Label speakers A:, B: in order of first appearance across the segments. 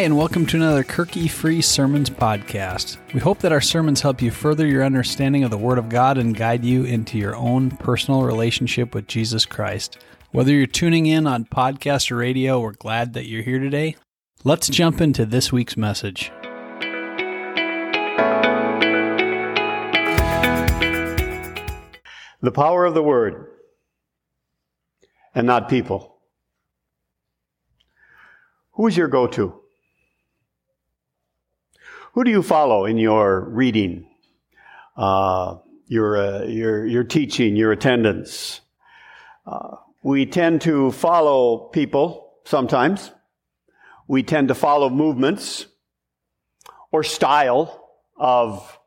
A: Hi, and welcome to another Kerke Free Sermons podcast. We hope that our sermons help you further your understanding of the Word of God and guide you into your own personal relationship with Jesus Christ. Whether you're tuning in on podcast or radio, we're glad that you're here today. Let's jump into this week's message.
B: The power of the Word and not people. Who's your go to? Who do you follow in your reading, uh, your, uh, your, your teaching, your attendance? Uh, we tend to follow people sometimes. We tend to follow movements or style of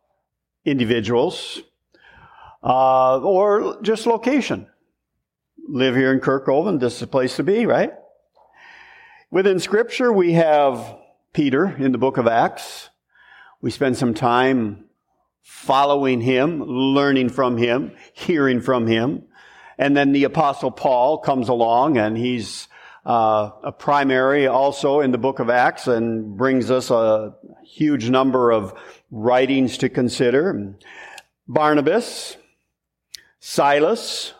B: individuals uh, or just location. Live here in Kerkhoven, this is the place to be, right? Within Scripture, we have Peter in the book of Acts. We spend some time following him, learning from him, hearing from him. And then the apostle Paul comes along and he's uh, a primary also in the book of Acts and brings us a huge number of writings to consider. Barnabas, Silas,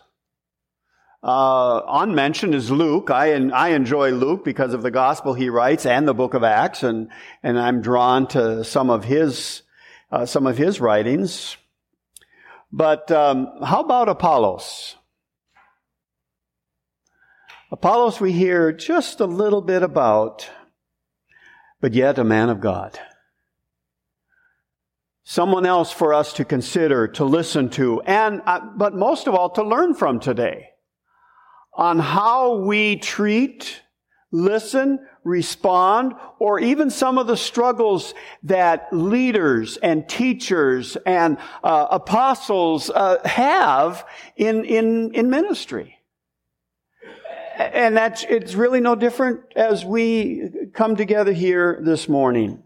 B: uh, unmentioned is Luke. I, I enjoy Luke because of the gospel he writes and the book of Acts, and, and I'm drawn to some of his, uh, some of his writings. But um, how about Apollos? Apollos we hear just a little bit about, but yet a man of God. Someone else for us to consider, to listen to, and, uh, but most of all, to learn from today on how we treat, listen, respond, or even some of the struggles that leaders and teachers and uh, apostles uh, have in, in, in ministry. And that's, it's really no different as we come together here this morning.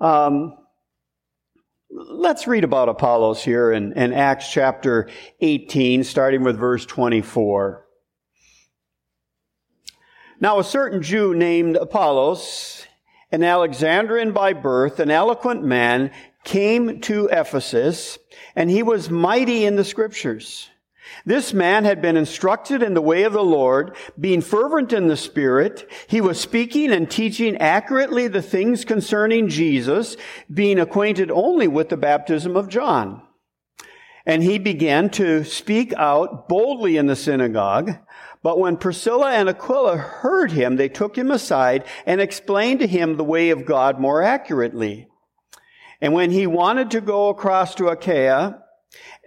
B: Um, Let's read about Apollos here in, in, Acts chapter 18, starting with verse 24. Now, a certain Jew named Apollos, an Alexandrian by birth, an eloquent man, came to Ephesus, and he was mighty in the scriptures this man had been instructed in the way of the Lord, being fervent in the Spirit. He was speaking and teaching accurately the things concerning Jesus, being acquainted only with the baptism of John. And he began to speak out boldly in the synagogue. But when Priscilla and Aquila heard him, they took him aside and explained to him the way of God more accurately. And when he wanted to go across to Achaia,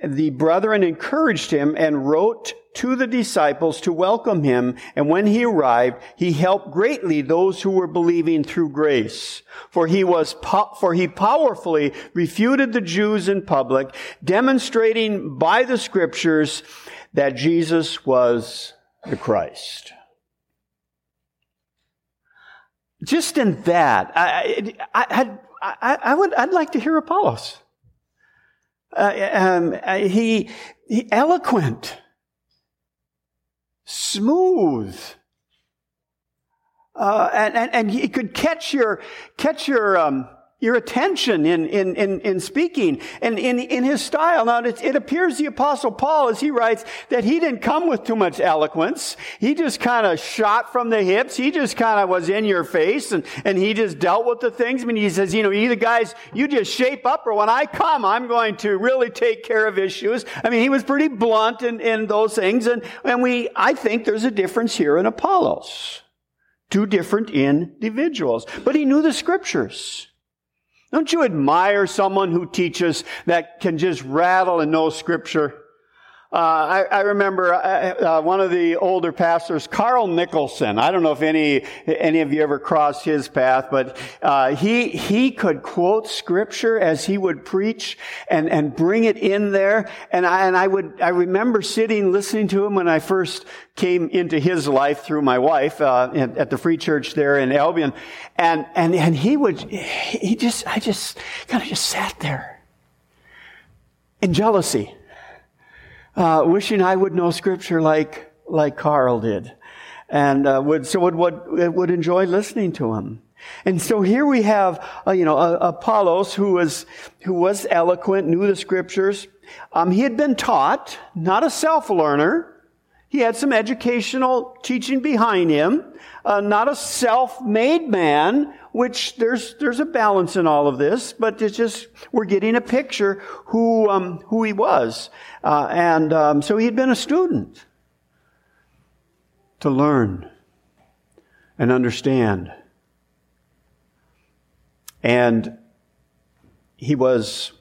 B: the brethren encouraged him and wrote to the disciples to welcome him. And when he arrived, he helped greatly those who were believing through grace. For he was, po- for he powerfully refuted the Jews in public, demonstrating by the scriptures that Jesus was the Christ. Just in that, I, I, I, I would, I'd like to hear Apollos. Uh, um, uh, he, he eloquent, smooth, uh, and, and, and he could catch your catch your um, your attention in, in, in, in, speaking and in, in his style. Now, it, it, appears the apostle Paul, as he writes, that he didn't come with too much eloquence. He just kind of shot from the hips. He just kind of was in your face and, and he just dealt with the things. I mean, he says, you know, either guys, you just shape up or when I come, I'm going to really take care of issues. I mean, he was pretty blunt in, in those things. And, and we, I think there's a difference here in Apollos. Two different individuals. But he knew the scriptures. Don't you admire someone who teaches that can just rattle and know scripture? Uh, I, I, remember uh, uh, one of the older pastors, Carl Nicholson. I don't know if any any of you ever crossed his path, but uh, he he could quote scripture as he would preach and and bring it in there. And I and I would I remember sitting listening to him when I first came into his life through my wife uh, at, at the Free Church there in Albion, and and and he would he just I just kind of just sat there in jealousy uh, wishing I would know scripture like, like Carl did. and uh, would so would, would would enjoy listening to him. And so here we have, uh, you know, uh, Apollos who was who was eloquent, knew the scriptures. Um, he had been taught, not a self learner. He had some educational teaching behind him, uh, not a self-made man, which there's there's a balance in all of this, but it's just we're getting a picture who um, who he was, uh, and um, so he had been a student to learn and understand. And he was,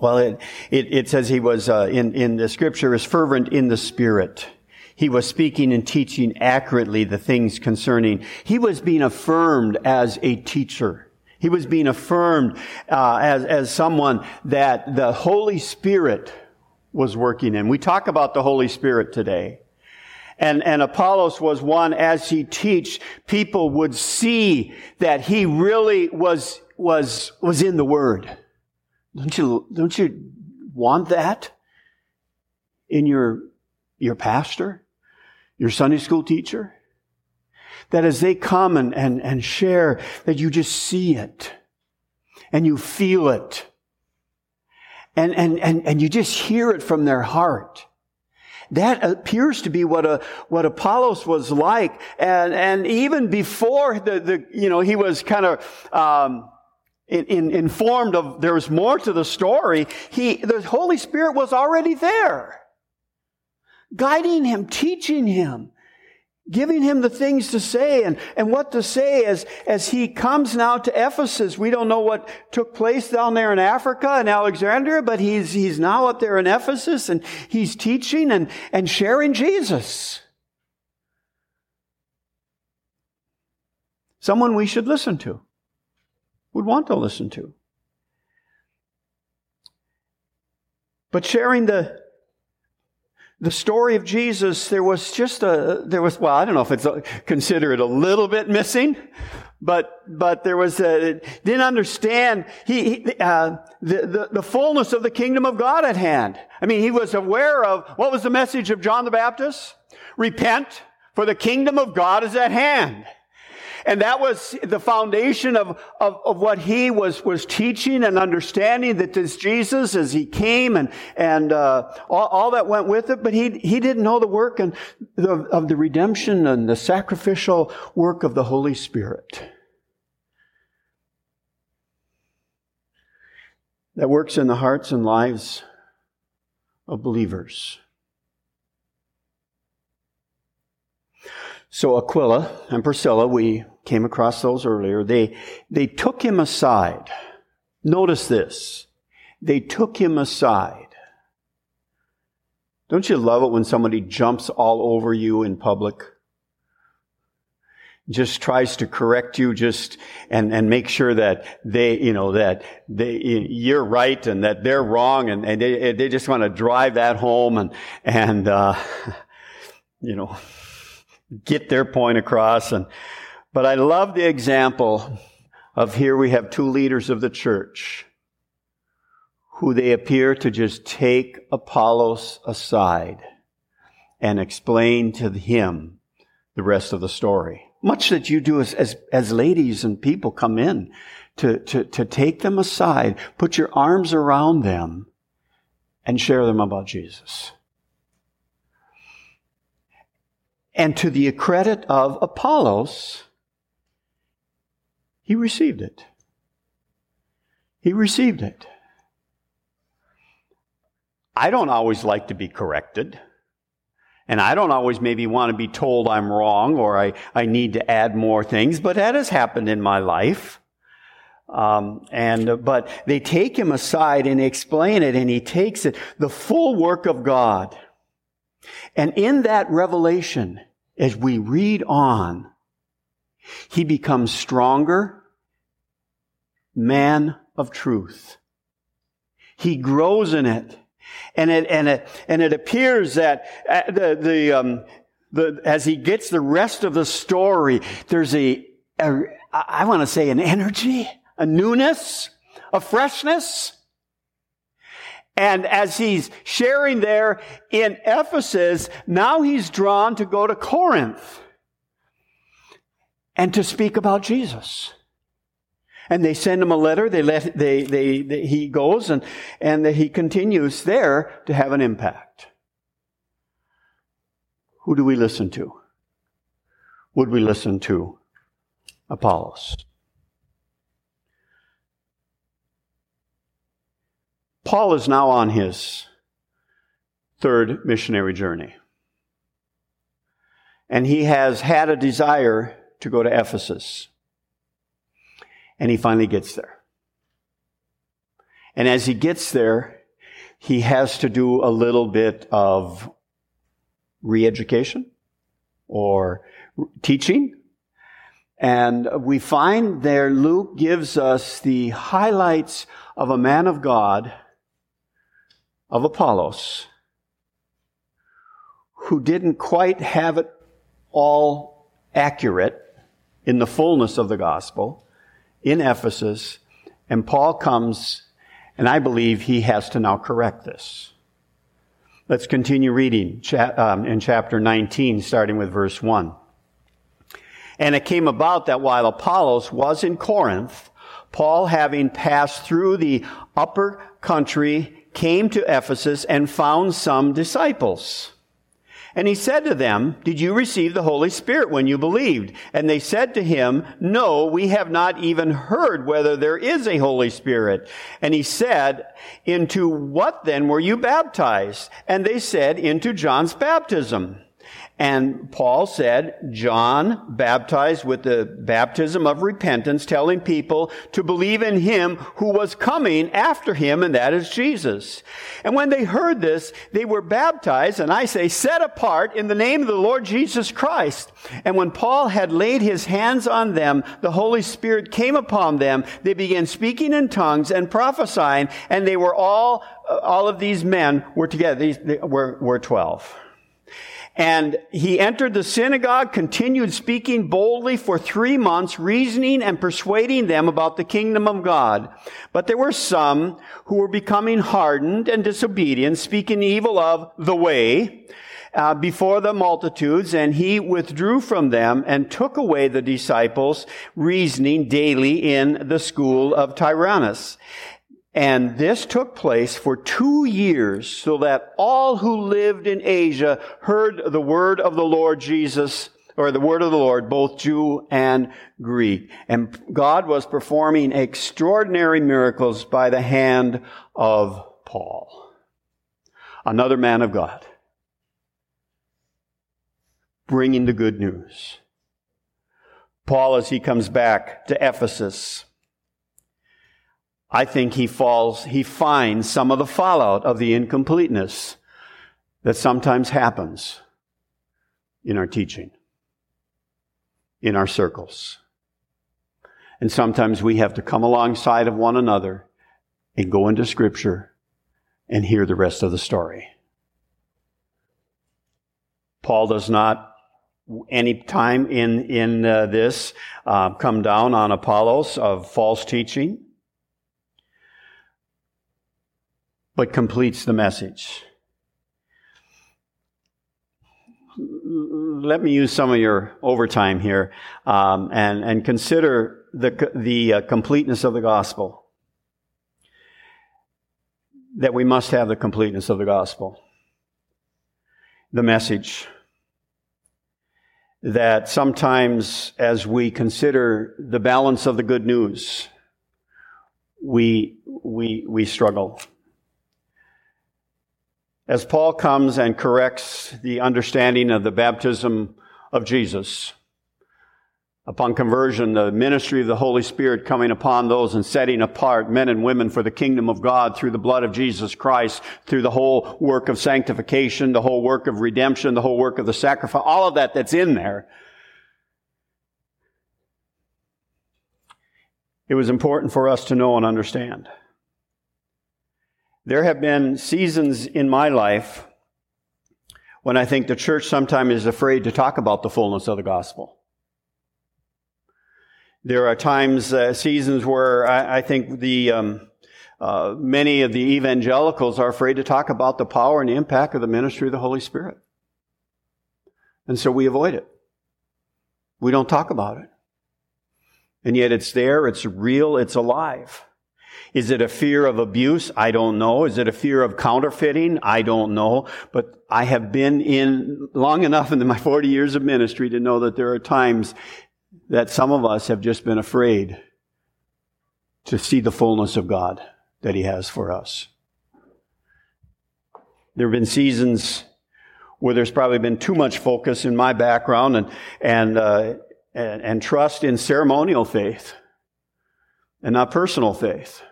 B: well, it, it, it says he was, uh, in, in the scripture, is fervent in the spirit. He was speaking and teaching accurately the things concerning. He was being affirmed as a teacher. He was being affirmed uh, as, as someone that the Holy Spirit was working in. We talk about the Holy Spirit today. And, and Apollos was one, as he teach, people would see that he really was, was, was in the Word. Don't you, don't you want that in your, your pastor, your Sunday school teacher? That as they come and, and, and share, that you just see it and you feel it and, and, and, and you just hear it from their heart. That appears to be what a, what Apollos was like. And, and even before the, the, you know, he was kind of, um, in, in, informed of there's more to the story, he, the Holy Spirit was already there. Guiding him, teaching him giving him the things to say and, and what to say as, as he comes now to Ephesus. We don't know what took place down there in Africa and Alexandria, but he's, he's now up there in Ephesus and he's teaching and, and sharing Jesus. Someone we should listen to, would want to listen to. But sharing the the story of Jesus, there was just a, there was, well, I don't know if it's a, consider it a little bit missing, but, but there was a, didn't understand he, he uh, the, the, the fullness of the kingdom of God at hand. I mean, he was aware of, what was the message of John the Baptist? Repent, for the kingdom of God is at hand. And that was the foundation of, of, of, what he was, was teaching and understanding that this Jesus, as he came and, and uh, all, all, that went with it, but he, he didn't know the work and the, of the redemption and the sacrificial work of the Holy Spirit. That works in the hearts and lives of believers. So Aquila and Priscilla, we came across those earlier. They, they took him aside. Notice this. They took him aside. Don't you love it when somebody jumps all over you in public? Just tries to correct you just and, and make sure that they, you know, that they, you're right and that they're wrong and, and they, they just want to drive that home and, and, uh, you know, get their point across and, but I love the example of here we have two leaders of the church who they appear to just take Apollos aside and explain to him the rest of the story. Much that you do as, as, as ladies and people come in to, to, to take them aside, put your arms around them, and share them about Jesus. And to the credit of Apollos, he received it. He received it. I don't always like to be corrected. And I don't always maybe want to be told I'm wrong or I, I need to add more things, but that has happened in my life. Um, and but they take him aside and explain it, and he takes it the full work of God. And in that revelation, as we read on, he becomes stronger, man of truth. He grows in it. And it, and it, and it appears that uh, the, the, um, the, as he gets the rest of the story, there's a, a I want to say an energy, a newness, a freshness. And as he's sharing there in Ephesus, now he's drawn to go to Corinth and to speak about Jesus. And they send him a letter. They let, they, they, they, he goes and, and he continues there to have an impact. Who do we listen to? Would we listen to Apollos? Paul is now on his third missionary journey. And he has had a desire to go to Ephesus. And he finally gets there. And as he gets there, he has to do a little bit of re-education or teaching. And we find there Luke gives us the highlights of a man of God, of Apollos, who didn't quite have it all accurate in the fullness of the gospel in Ephesus, and Paul comes, and I believe he has to now correct this. Let's continue reading um, in chapter 19, starting with verse 1. And it came about that while Apollos was in Corinth, Paul, having passed through the upper country, came to Ephesus and found some disciples. And he said to them, Did you receive the Holy Spirit when you believed? And they said to him, No, we have not even heard whether there is a Holy Spirit. And he said, Into what then were you baptized? And they said, Into John's baptism. And Paul said, John baptized with the baptism of repentance, telling people to believe in him who was coming after him, and that is Jesus. And when they heard this, they were baptized, and I say, set apart in the name of the Lord Jesus Christ. And when Paul had laid his hands on them, the Holy Spirit came upon them. They began speaking in tongues and prophesying, and they were all, uh, all of these men were together. These were, were 12. And he entered the synagogue, continued speaking boldly for three months, reasoning and persuading them about the kingdom of God. But there were some who were becoming hardened and disobedient, speaking evil of the way uh, before the multitudes, and he withdrew from them and took away the disciples, reasoning daily in the school of Tyrannus. And this took place for two years so that all who lived in Asia heard the word of the Lord Jesus, or the word of the Lord, both Jew and Greek. And God was performing extraordinary miracles by the hand of Paul, another man of God, bringing the good news. Paul, as he comes back to Ephesus, I think he falls, he finds some of the fallout of the incompleteness that sometimes happens in our teaching, in our circles. And sometimes we have to come alongside of one another and go into scripture and hear the rest of the story. Paul does not any time in, in uh, this uh, come down on Apollos of false teaching. But completes the message. Let me use some of your overtime here um, and, and consider the, the uh, completeness of the gospel. That we must have the completeness of the gospel. The message. That sometimes as we consider the balance of the good news, we, we, we struggle. As Paul comes and corrects the understanding of the baptism of Jesus, upon conversion, the ministry of the Holy Spirit coming upon those and setting apart men and women for the kingdom of God through the blood of Jesus Christ, through the whole work of sanctification, the whole work of redemption, the whole work of the sacrifice, all of that that's in there. It was important for us to know and understand. There have been seasons in my life when I think the church sometimes is afraid to talk about the fullness of the gospel. There are times, uh, seasons where I, I think the um, uh, many of the evangelicals are afraid to talk about the power and the impact of the ministry of the Holy Spirit. And so we avoid it. We don't talk about it. And yet it's there, it's real, it's alive. Is it a fear of abuse? I don't know. Is it a fear of counterfeiting? I don't know. But I have been in long enough in my 40 years of ministry to know that there are times that some of us have just been afraid to see the fullness of God that He has for us. There have been seasons where there's probably been too much focus in my background and, and, uh, and, and trust in ceremonial faith and not personal faith,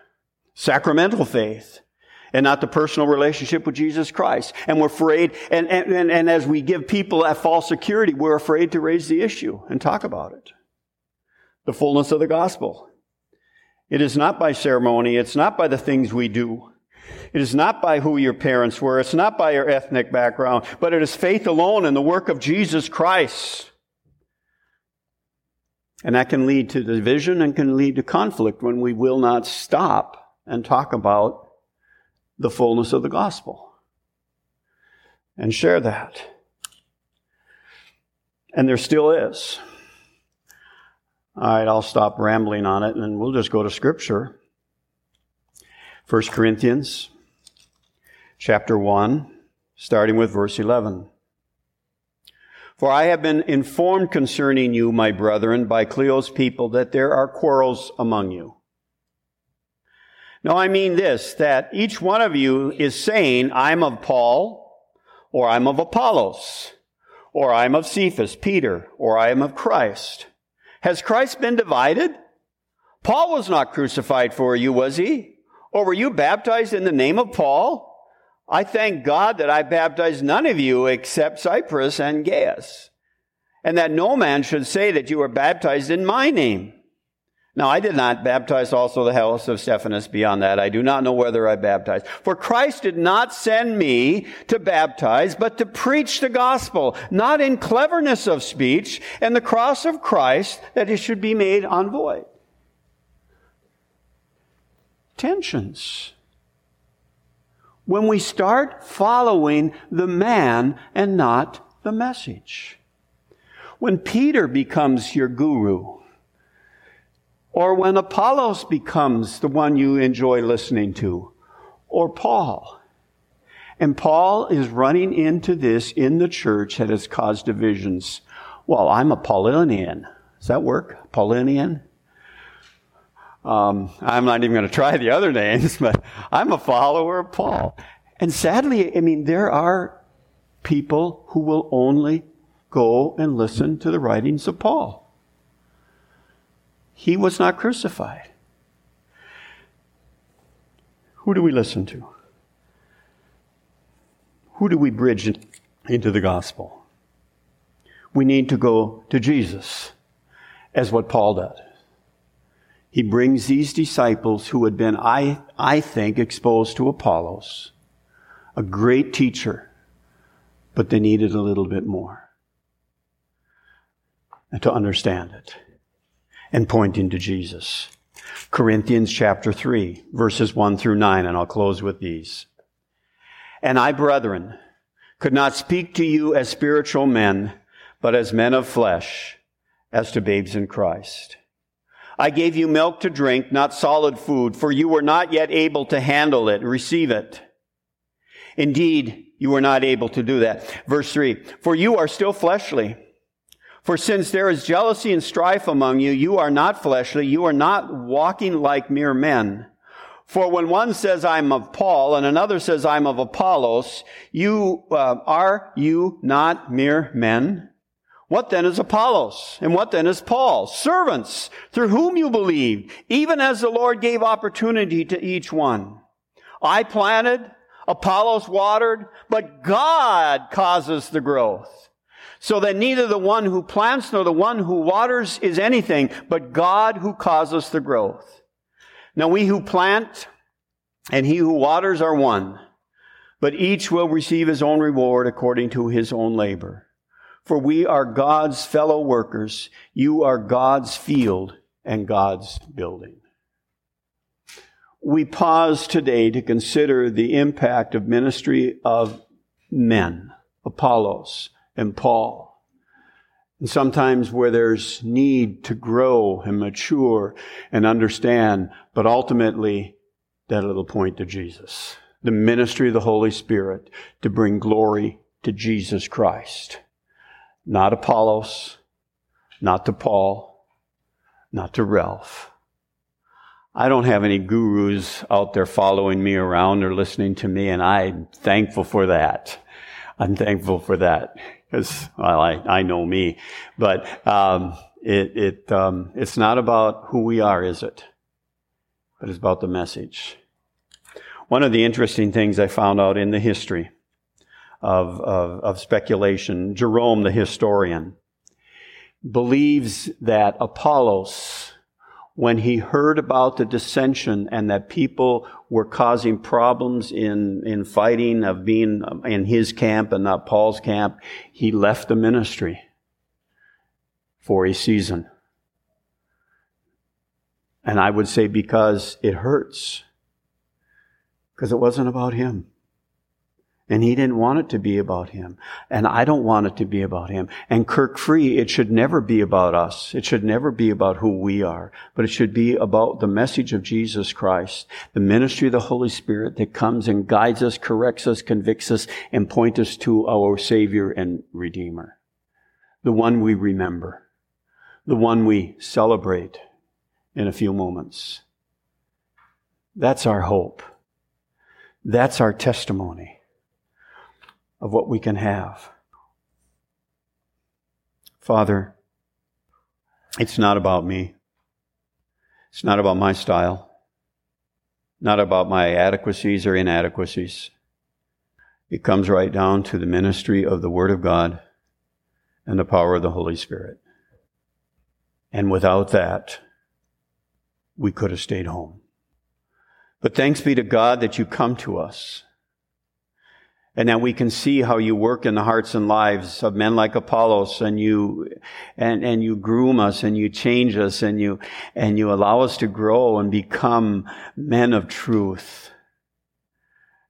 B: sacramental faith and not the personal relationship with Jesus Christ. And we're afraid, and, and, and as we give people that false security, we're afraid to raise the issue and talk about it. The fullness of the gospel. It is not by ceremony. It's not by the things we do. It is not by who your parents were. It's not by your ethnic background, but it is faith alone in the work of Jesus Christ. And that can lead to division and can lead to conflict when we will not stop and talk about the fullness of the gospel and share that. And there still is. All right, I'll stop rambling on it and we'll just go to scripture. 1 Corinthians chapter 1, starting with verse 11. For I have been informed concerning you, my brethren, by Chloe's people, that there are quarrels among you. Now I mean this, that each one of you is saying, I'm of Paul, or I'm of Apollos, or I'm of Cephas, Peter, or I am of Christ. Has Christ been divided? Paul was not crucified for you, was he? Or were you baptized in the name of Paul? I thank God that I baptized none of you except Crispus and Gaius, and that no man should say that you were baptized in my name. Now, I did not baptize also the house of Stephanas beyond that. I do not know whether I baptized. For Christ did not send me to baptize, but to preach the gospel, not in cleverness of speech, and the cross of Christ, that it should be made on void. Tensions. When we start following the man and not the message. When Peter becomes your guru, or when Apollos becomes the one you enjoy listening to, or Paul. And Paul is running into this in the church that has caused divisions. Well, I'm a Paulinian. Does that work? Paulinian? Um, I'm not even going to try the other names, but I'm a follower of Paul. And sadly, I mean, there are people who will only go and listen to the writings of Paul. He was not crucified. Who do we listen to? Who do we bridge into the gospel? We need to go to Jesus, as what Paul does. He brings these disciples who had been, I, I think, exposed to Apollos, a great teacher, but they needed a little bit more and to understand it and pointing to Jesus. Corinthians chapter 3, verses 1 through 9, and I'll close with these. And I, brethren, could not speak to you as spiritual men, but as men of flesh, as to babes in Christ. I gave you milk to drink, not solid food, for you were not yet able to handle it, receive it. Indeed, you were not able to do that. Verse 3, for you are still fleshly. For since there is jealousy and strife among you, you are not fleshly, you are not walking like mere men. For when one says, I'm of Paul, and another says, I'm of Apollos, you, uh, are you not mere men? What then is Apollos? And what then is Paul? Servants, through whom you believed, even as the Lord gave opportunity to each one. I planted, Apollos watered, but God causes the growth. So that neither the one who plants nor the one who waters is anything, but God who causes the growth. Now we who plant and he who waters are one, but each will receive his own reward according to his own labor. For we are God's fellow workers. You are God's field and God's building. we pause today to consider the impact of ministry of men, Apollos and Paul. And sometimes where there's need to grow and mature and understand, but ultimately that it'll point to Jesus. The ministry of the Holy Spirit to bring glory to Jesus Christ. Not Apollos, not to Paul, not to Ralph. I don't have any gurus out there following me around or listening to me, and I'm thankful for that. I'm thankful for that because well, I, I know me, but um, it, it um, it's not about who we are, is it? But it's about the message. One of the interesting things I found out in the history of, of, of speculation, Jerome the historian believes that Apollos, when he heard about the dissension and that people were causing problems in, in fighting of being um, in his camp and not Paul's camp, he left the ministry for a season. And I would say because it hurts. Because it wasn't about him. And he didn't want it to be about him. And I don't want it to be about him. And Kirk Free, it should never be about us. It should never be about who we are. But it should be about the message of Jesus Christ, the ministry of the Holy Spirit that comes and guides us, corrects us, convicts us, and points us to our Savior and Redeemer. The one we remember. The one we celebrate in a few moments. That's our hope. That's our testimony of what we can have. Father, it's not about me. It's not about my style. Not about my adequacies or inadequacies. It comes right down to the ministry of the Word of God and the power of the Holy Spirit. And without that, we could have stayed home. But thanks be to God that you come to us and that we can see how you work in the hearts and lives of men like Apollos and you, and, and you groom us and you change us and you, and you allow us to grow and become men of truth.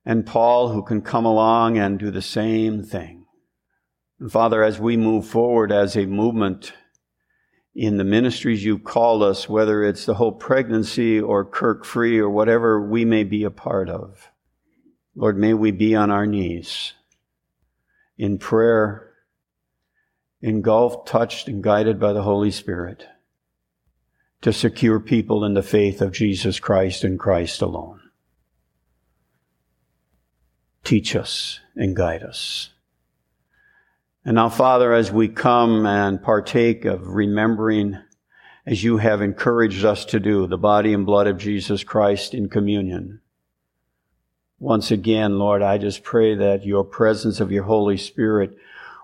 B: And Paul who can come along and do the same thing. And Father, as we move forward as a movement in the ministries you've called us, whether it's the whole pregnancy or Kirk Free or whatever we may be a part of, Lord, may we be on our knees in prayer, engulfed, touched, and guided by the Holy Spirit to secure people in the faith of Jesus Christ and Christ alone. Teach us and guide us. And now, Father, as we come and partake of remembering, as you have encouraged us to do, the body and blood of Jesus Christ in communion, once again, Lord, I just pray that your presence of your Holy Spirit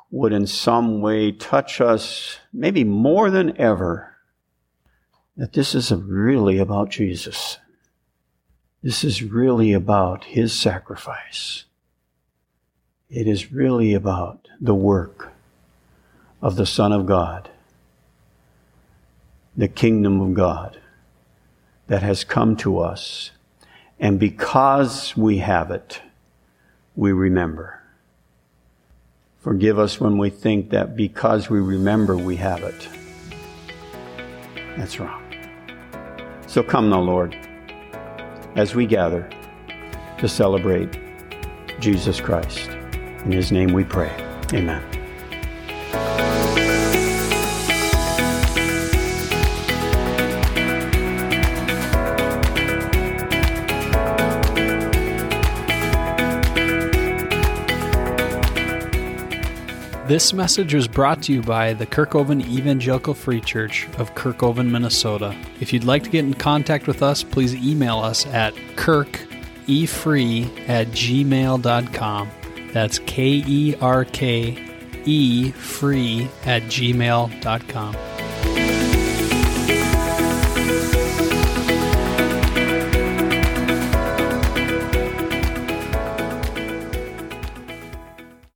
B: would in some way touch us, maybe more than ever, that this is really about Jesus. This is really about his sacrifice. It is really about the work of the Son of God, the kingdom of God that has come to us and because we have it, we remember. Forgive us when we think that because we remember we have it. That's wrong. So come now, Lord, as we gather to celebrate Jesus Christ. In his name we pray. Amen.
A: This message was brought to you by the Kerkhoven Evangelical Free Church of Kerkhoven, Minnesota. If you'd like to get in contact with us, please email us at kerkefree at gmail.com. That's K E R K E free at gmail.com.